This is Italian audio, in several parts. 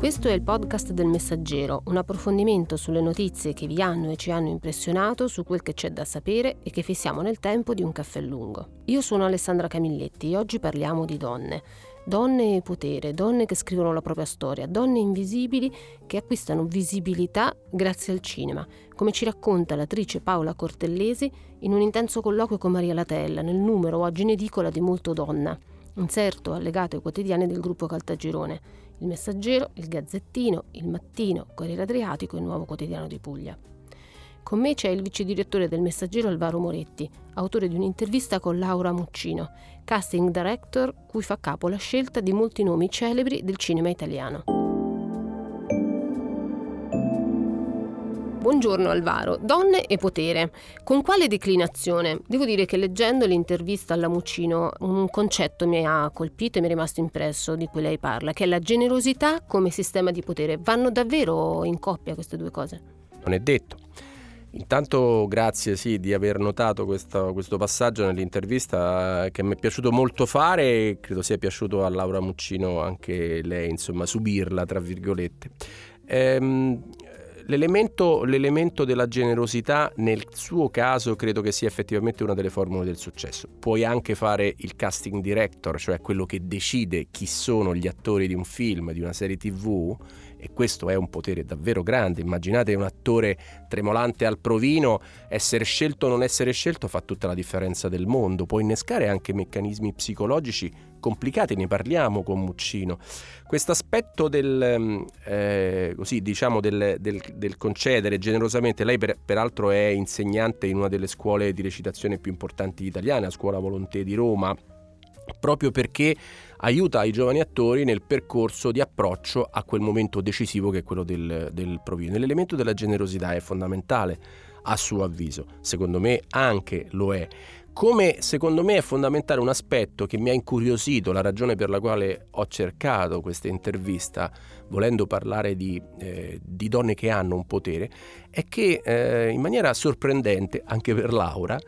Questo è il podcast del Messaggero, un approfondimento sulle notizie che vi hanno e ci hanno impressionato su quel che c'è da sapere e che fissiamo nel tempo di un caffè lungo. Io sono Alessandra Camilletti e oggi parliamo di donne. Donne e potere, donne che scrivono la propria storia, donne invisibili che acquistano visibilità grazie al cinema, come ci racconta l'attrice Paola Cortellesi in un intenso colloquio con Maria Latella nel numero oggi in edicola di Molto Donna, inserto allegato ai quotidiani del gruppo Caltagirone il Messaggero, il Gazzettino, il Mattino, Corriere Adriatico e il Nuovo Quotidiano di Puglia. Con me c'è il vice direttore del Messaggero Alvaro Moretti, autore di un'intervista con Laura Muccino, casting director cui fa capo la scelta di molti nomi celebri del cinema italiano. Buongiorno Alvaro, donne e potere. Con quale declinazione? Devo dire che leggendo l'intervista alla Muccino un concetto mi ha colpito e mi è rimasto impresso di cui lei parla, che è la generosità come sistema di potere. Vanno davvero in coppia queste due cose? Non è detto. Intanto grazie sì, di aver notato questo, questo, passaggio nell'intervista che mi è piaciuto molto fare e credo sia piaciuto a Laura Muccino anche lei, insomma, subirla, tra virgolette. Ehm, L'elemento, l'elemento, della generosità nel suo caso credo che sia effettivamente una delle formule del successo. Puoi anche fare il casting director, cioè quello che decide chi sono gli attori di un film, di una serie tv, e questo è un potere davvero grande. Immaginate un attore tremolante al provino, essere scelto o non essere scelto fa tutta la differenza del mondo, può innescare anche meccanismi psicologici complicati, ne parliamo con Muccino. Questo aspetto del, mm, eh, diciamo del, del, del, concedere generosamente, lei per, peraltro è insegnante in una delle scuole di recitazione più importanti italiane, a Scuola Volonté di Roma, proprio perché aiuta i giovani attori nel percorso di approccio a quel momento decisivo che è quello del, del provino. L'elemento della generosità è fondamentale a suo avviso, secondo me anche lo è. Come secondo me è fondamentale un aspetto che mi ha incuriosito, la ragione per la quale ho cercato questa intervista, volendo parlare di, eh, di donne che hanno un potere, è che eh, in maniera sorprendente, anche per Laura,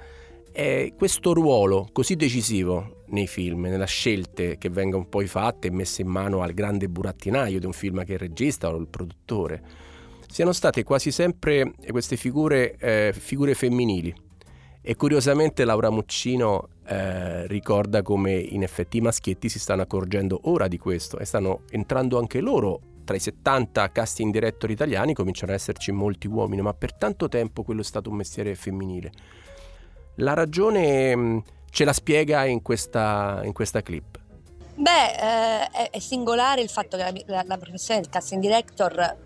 è questo ruolo così decisivo nei film, nelle scelte che vengono poi fatte e messe in mano al grande burattinaio di un film che è il regista o il produttore, siano state quasi sempre queste figure, eh, figure femminili. E curiosamente Laura Muccino eh, ricorda come in effetti i maschietti si stanno accorgendo ora di questo e stanno entrando anche loro tra i 70 casting director italiani, cominciano ad esserci molti uomini, ma per tanto tempo quello è stato un mestiere femminile. La ragione mm, ce la spiega in questa, in questa clip. Beh, eh, è, è, singolare il fatto che la, la, la, professione del casting director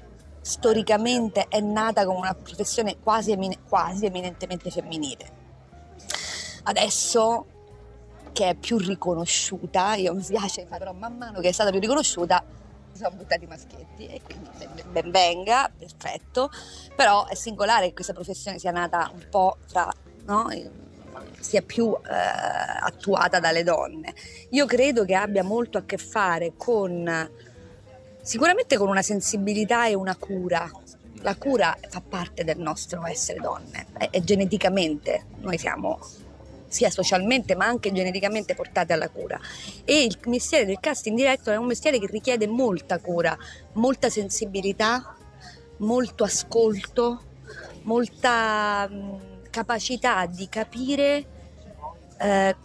storicamente è nata come una professione quasi, quasi eminentemente femminile. Adesso che è più riconosciuta, io mi piace, però man mano che è stata più riconosciuta, si sono buttati i maschietti e quindi ben, venga, perfetto, però è singolare che questa professione sia nata un po' fra no? sia più eh, attuata dalle donne. Io credo che abbia molto a che fare con sicuramente con una sensibilità e una cura. La cura fa parte del nostro essere donne e geneticamente noi siamo sia socialmente ma anche geneticamente portate alla cura. E il mestiere del casting director è un mestiere che richiede molta cura, molta sensibilità, molto ascolto, molta capacità di capire eh,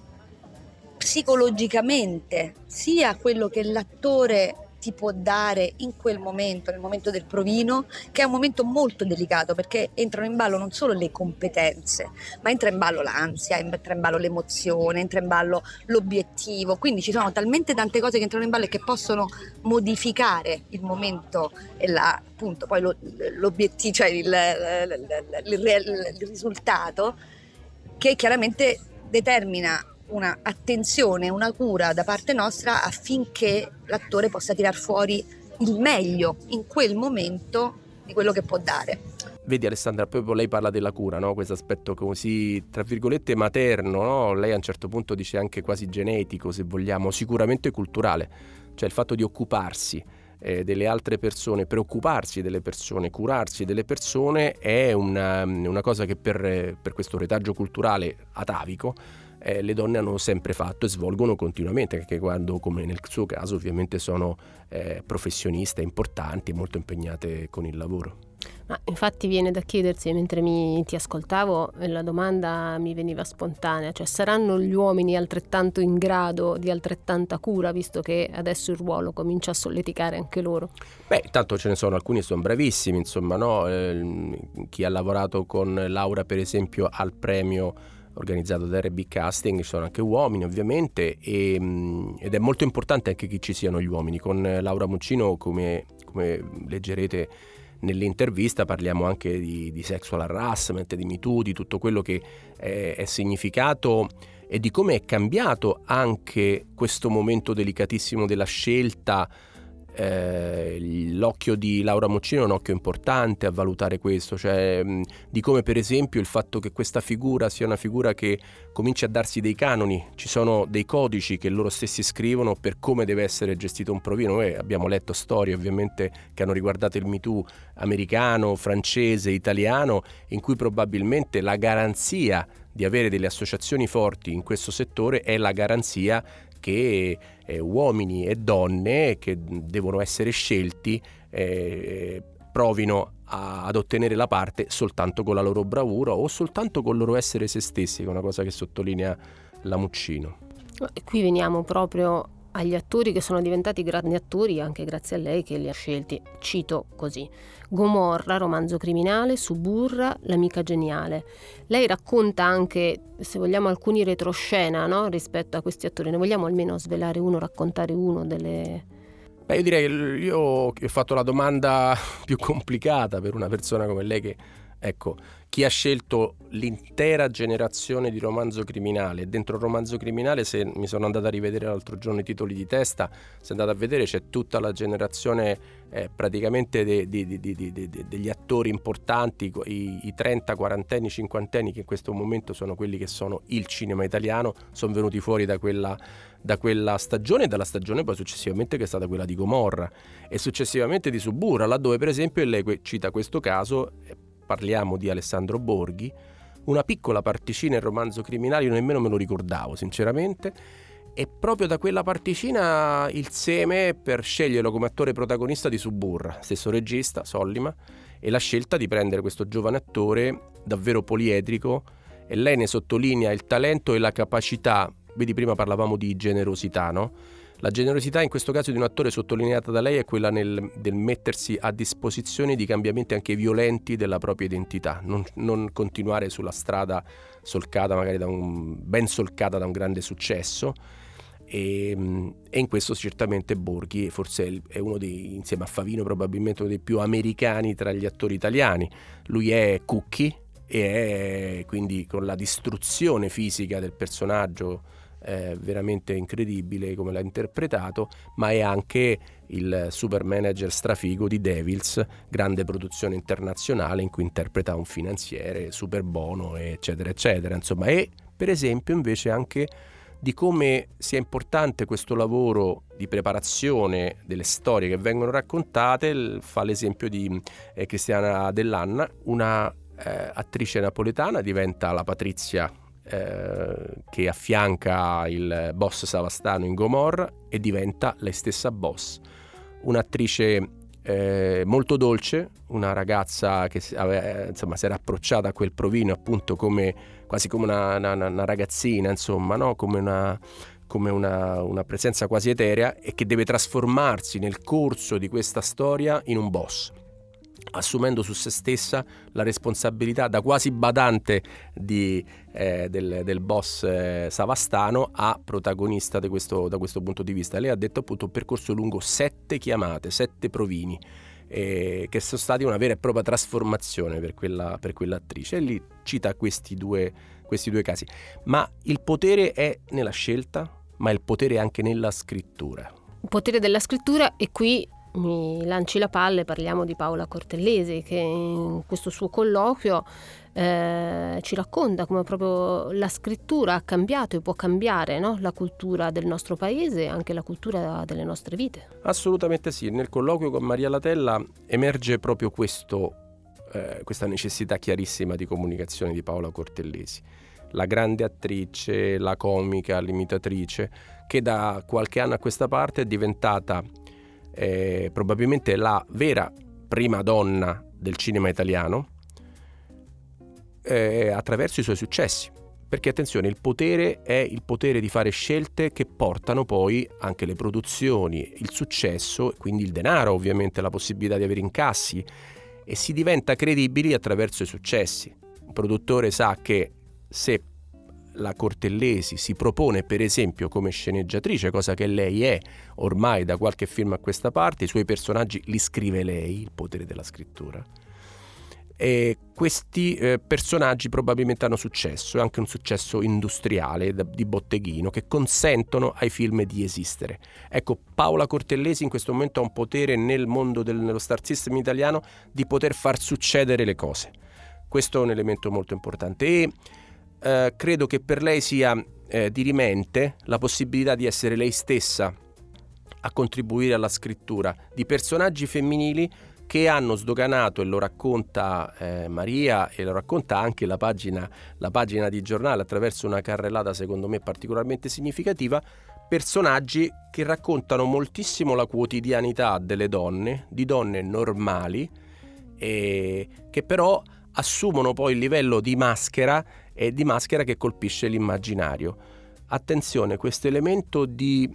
psicologicamente sia quello che l'attore ti può dare in quel momento, nel momento del provino, che è un momento molto delicato perché entrano in ballo non solo le competenze, ma entra in ballo l'ansia, entra in ballo l'emozione, entra in ballo l'obiettivo. Quindi ci sono talmente tante cose che entrano in ballo e che possono modificare il momento e la, appunto poi lo, l'obiettivo, cioè il, il, il, il risultato, che chiaramente determina una attenzione, una cura da parte nostra affinché l'attore possa tirar fuori il meglio in quel momento di quello che può dare. Vedi Alessandra, proprio lei parla della cura, no? questo aspetto così, tra virgolette, materno, no? lei a un certo punto dice anche quasi genetico, se vogliamo, sicuramente culturale, cioè il fatto di occuparsi eh, delle altre persone, preoccuparsi delle persone, curarsi delle persone è una, una cosa che per, per questo retaggio culturale atavico eh, le donne hanno sempre fatto e svolgono continuamente, anche quando, come nel suo caso, ovviamente sono eh, professioniste importanti e molto impegnate con il lavoro. Ma infatti viene da chiedersi, mentre mi, ti ascoltavo, la domanda mi veniva spontanea, cioè saranno gli uomini altrettanto in grado di altrettanta cura, visto che adesso il ruolo comincia a solleticare anche loro? Beh, tanto ce ne sono alcuni che sono bravissimi, insomma, no? eh, chi ha lavorato con Laura per esempio al premio organizzato da RB Casting, ci sono anche uomini ovviamente e, mm, ed è molto importante anche che ci siano gli uomini. Con Laura Muccino, come, come leggerete nell'intervista, parliamo anche di, di, sexual harassment, di MeToo, di tutto quello che è, è significato e di come è cambiato anche questo momento delicatissimo della scelta eh, l'occhio di Laura Moccino è un occhio importante a valutare questo, cioè mh, di come per esempio il fatto che questa figura sia una figura che comincia a darsi dei canoni, ci sono dei codici che loro stessi scrivono per come deve essere gestito un provino. Noi abbiamo letto storie ovviamente che hanno riguardato il MeToo americano, francese, italiano, in cui probabilmente la garanzia di avere delle associazioni forti in questo settore è la garanzia che eh, uomini e donne che devono essere scelti eh, provino a, ad ottenere la parte soltanto con la loro bravura o soltanto con il loro essere se stessi, che è una cosa che sottolinea la Muccino. Qui veniamo proprio agli attori che sono diventati grandi attori anche grazie a lei che li ha scelti. Cito così. Gomorra, romanzo criminale, Suburra, l'amica geniale. Lei racconta anche, se vogliamo, alcuni retroscena no? rispetto a questi attori. Ne vogliamo almeno svelare uno, raccontare uno delle... Beh, io direi, io ho fatto la domanda più complicata per una persona come lei che, ecco, chi ha scelto l'intera generazione di romanzo criminale. Dentro il romanzo criminale, se mi sono andato a rivedere l'altro giorno i titoli di testa, se andate a vedere c'è tutta la generazione eh, praticamente de, de, de, degli attori importanti, i, i 30, 40 anni, 50 anni che in questo momento sono quelli che sono il cinema italiano, sono venuti fuori da quella, da quella stagione e dalla stagione poi successivamente che è stata quella di Gomorra e successivamente di Suburra, laddove per esempio lei cita questo caso parliamo di Alessandro Borghi, una piccola particina in romanzo criminale, io nemmeno me lo ricordavo sinceramente, e proprio da quella particina il seme per sceglierlo come attore protagonista di Suburra, stesso regista, Sollima, e la scelta di prendere questo giovane attore davvero poliedrico e lei ne sottolinea il talento e la capacità, vedi prima parlavamo di generosità, no? La generosità in questo caso di un attore sottolineata da lei è quella nel, del mettersi a disposizione di cambiamenti anche violenti della propria identità, non, non continuare sulla strada solcata magari un, ben solcata da un grande successo. E, e, in questo certamente Borghi forse è uno dei, insieme a Favino probabilmente uno dei più americani tra gli attori italiani. Lui è Cookie e è quindi con la distruzione fisica del personaggio eh, veramente incredibile come l'ha interpretato, ma è anche il super manager strafigo di Devils, grande produzione internazionale in cui interpreta un finanziere super buono, eccetera, eccetera. Insomma, e per esempio invece anche di come sia importante questo lavoro di preparazione delle storie che vengono raccontate, fa l'esempio di eh, Cristiana Dell'Anna, una eh, attrice napoletana, diventa la Patrizia eh, che affianca il boss Savastano in Gomorra e diventa lei stessa boss. Un'attrice eh, molto dolce, una ragazza che aveva, insomma, si era approcciata a quel provino appunto come, quasi come una, una, una ragazzina, insomma, no? come una, come una, una, presenza quasi eterea e che deve trasformarsi nel corso di questa storia in un boss, assumendo su se stessa la responsabilità da quasi badante di, eh, del, del, boss eh, savastano a protagonista questo, da questo punto di vista. Lei ha detto appunto un percorso lungo sette chiamate, sette provini. Eh, che sono stati una vera e propria trasformazione per, quella, per quell'attrice. E lì cita questi due, questi due casi. Ma il potere è nella scelta? ma il potere anche nella scrittura. Il potere della scrittura e qui mi lanci la palla e parliamo di Paola Cortellesi che in questo suo colloquio eh, ci racconta come proprio la scrittura ha cambiato e può cambiare no? la cultura del nostro paese e anche la cultura delle nostre vite. Assolutamente sì, nel colloquio con Maria Latella emerge proprio questo, eh, questa necessità chiarissima di comunicazione di Paola Cortellesi la grande attrice, la comica, l'imitatrice, che da qualche anno a questa parte è diventata eh, probabilmente la vera prima donna del cinema italiano eh, attraverso i suoi successi. Perché attenzione, il potere è il potere di fare scelte che portano poi anche le produzioni, il successo, quindi il denaro ovviamente, la possibilità di avere incassi e si diventa credibili attraverso i successi. Un produttore sa che se la Cortellesi si propone per esempio come sceneggiatrice, cosa che lei è ormai da qualche film a questa parte, i suoi personaggi li scrive lei, il potere della scrittura. E questi eh, personaggi probabilmente hanno successo, anche un successo industriale, di botteghino, che consentono ai film di esistere. Ecco, Paola Cortellesi in questo momento ha un potere nel mondo del, nello star system italiano di poter far succedere le cose. Questo è un elemento molto importante. E eh, credo che per lei sia eh, dirimente la possibilità di essere lei stessa a contribuire alla scrittura di personaggi femminili che hanno sdoganato, e lo racconta eh, Maria e lo racconta anche la pagina, la pagina di giornale attraverso una carrellata secondo me particolarmente significativa, personaggi che raccontano moltissimo la quotidianità delle donne, di donne normali, che però assumono poi il livello di maschera e di maschera che colpisce l'immaginario. Attenzione, questo elemento di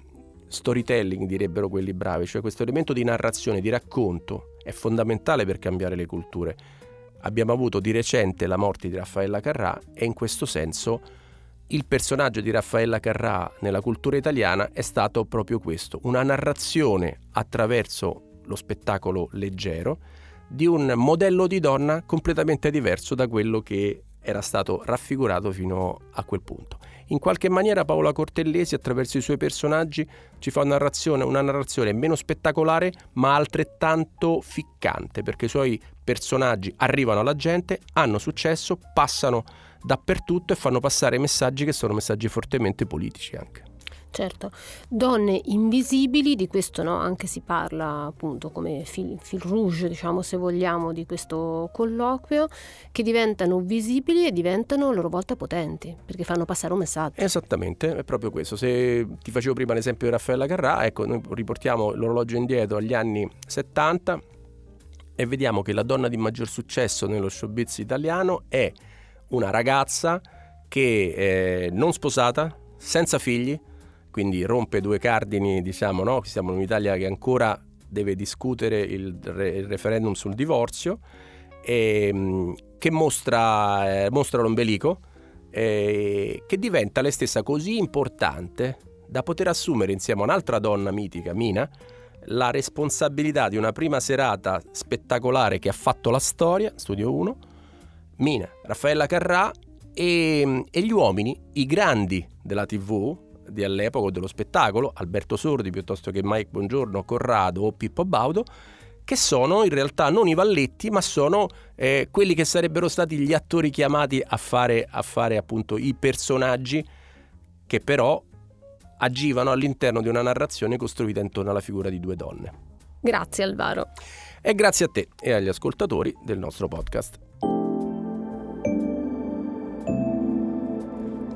storytelling, direbbero quelli bravi, cioè questo elemento di narrazione, di racconto, è fondamentale per cambiare le culture. Abbiamo avuto di recente la morte di Raffaella Carrà e in questo senso il personaggio di Raffaella Carrà nella cultura italiana è stato proprio questo, una narrazione attraverso lo spettacolo leggero di un modello di donna completamente diverso da quello che era stato raffigurato fino a quel punto. In qualche maniera Paola Cortellesi attraverso i suoi personaggi ci fa una narrazione, una narrazione meno spettacolare ma altrettanto ficcante perché i suoi personaggi arrivano alla gente, hanno successo, passano dappertutto e fanno passare messaggi che sono messaggi fortemente politici anche. Certo, donne invisibili, di questo no, anche si parla appunto come fil, fil rouge, diciamo se vogliamo, di questo colloquio, che diventano visibili e diventano a loro volta potenti, perché fanno passare un messaggio. Esattamente, è proprio questo. Se ti facevo prima l'esempio di Raffaella Carrà, ecco, noi riportiamo l'orologio indietro agli anni 70 e vediamo che la donna di maggior successo nello showbiz italiano è una ragazza che non sposata, senza figli, quindi rompe due cardini, diciamo, no? Siamo in un'Italia che ancora deve discutere il, re- il referendum sul divorzio, e, ehm, che mostra, eh, mostra l'ombelico, eh, che diventa lei stessa così importante da poter assumere insieme a un'altra donna mitica, Mina, la responsabilità di una prima serata spettacolare che ha fatto la storia, Studio 1, Mina, Raffaella Carrà e, e gli uomini, i grandi della TV, di all'epoca dello spettacolo, Alberto Sordi piuttosto che Mike Buongiorno, Corrado o Pippo Baudo, che sono in realtà non i valletti, ma sono eh, quelli che sarebbero stati gli attori chiamati a fare, a fare appunto i personaggi che però agivano all'interno di una narrazione costruita intorno alla figura di due donne. Grazie Alvaro. E grazie a te e agli ascoltatori del nostro podcast.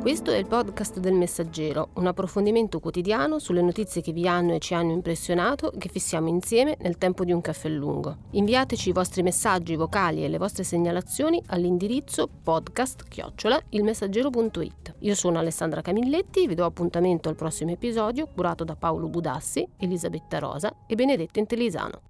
Questo è il podcast del Messaggero, un approfondimento quotidiano sulle notizie che vi hanno e ci hanno impressionato e che fissiamo insieme nel tempo di un caffè lungo. Inviateci i vostri messaggi vocali e le vostre segnalazioni all'indirizzo podcast-ilmessaggero.it. Io sono Alessandra Camilletti, vi do appuntamento al prossimo episodio curato da Paolo Budassi, Elisabetta Rosa e Benedetta Intellisano.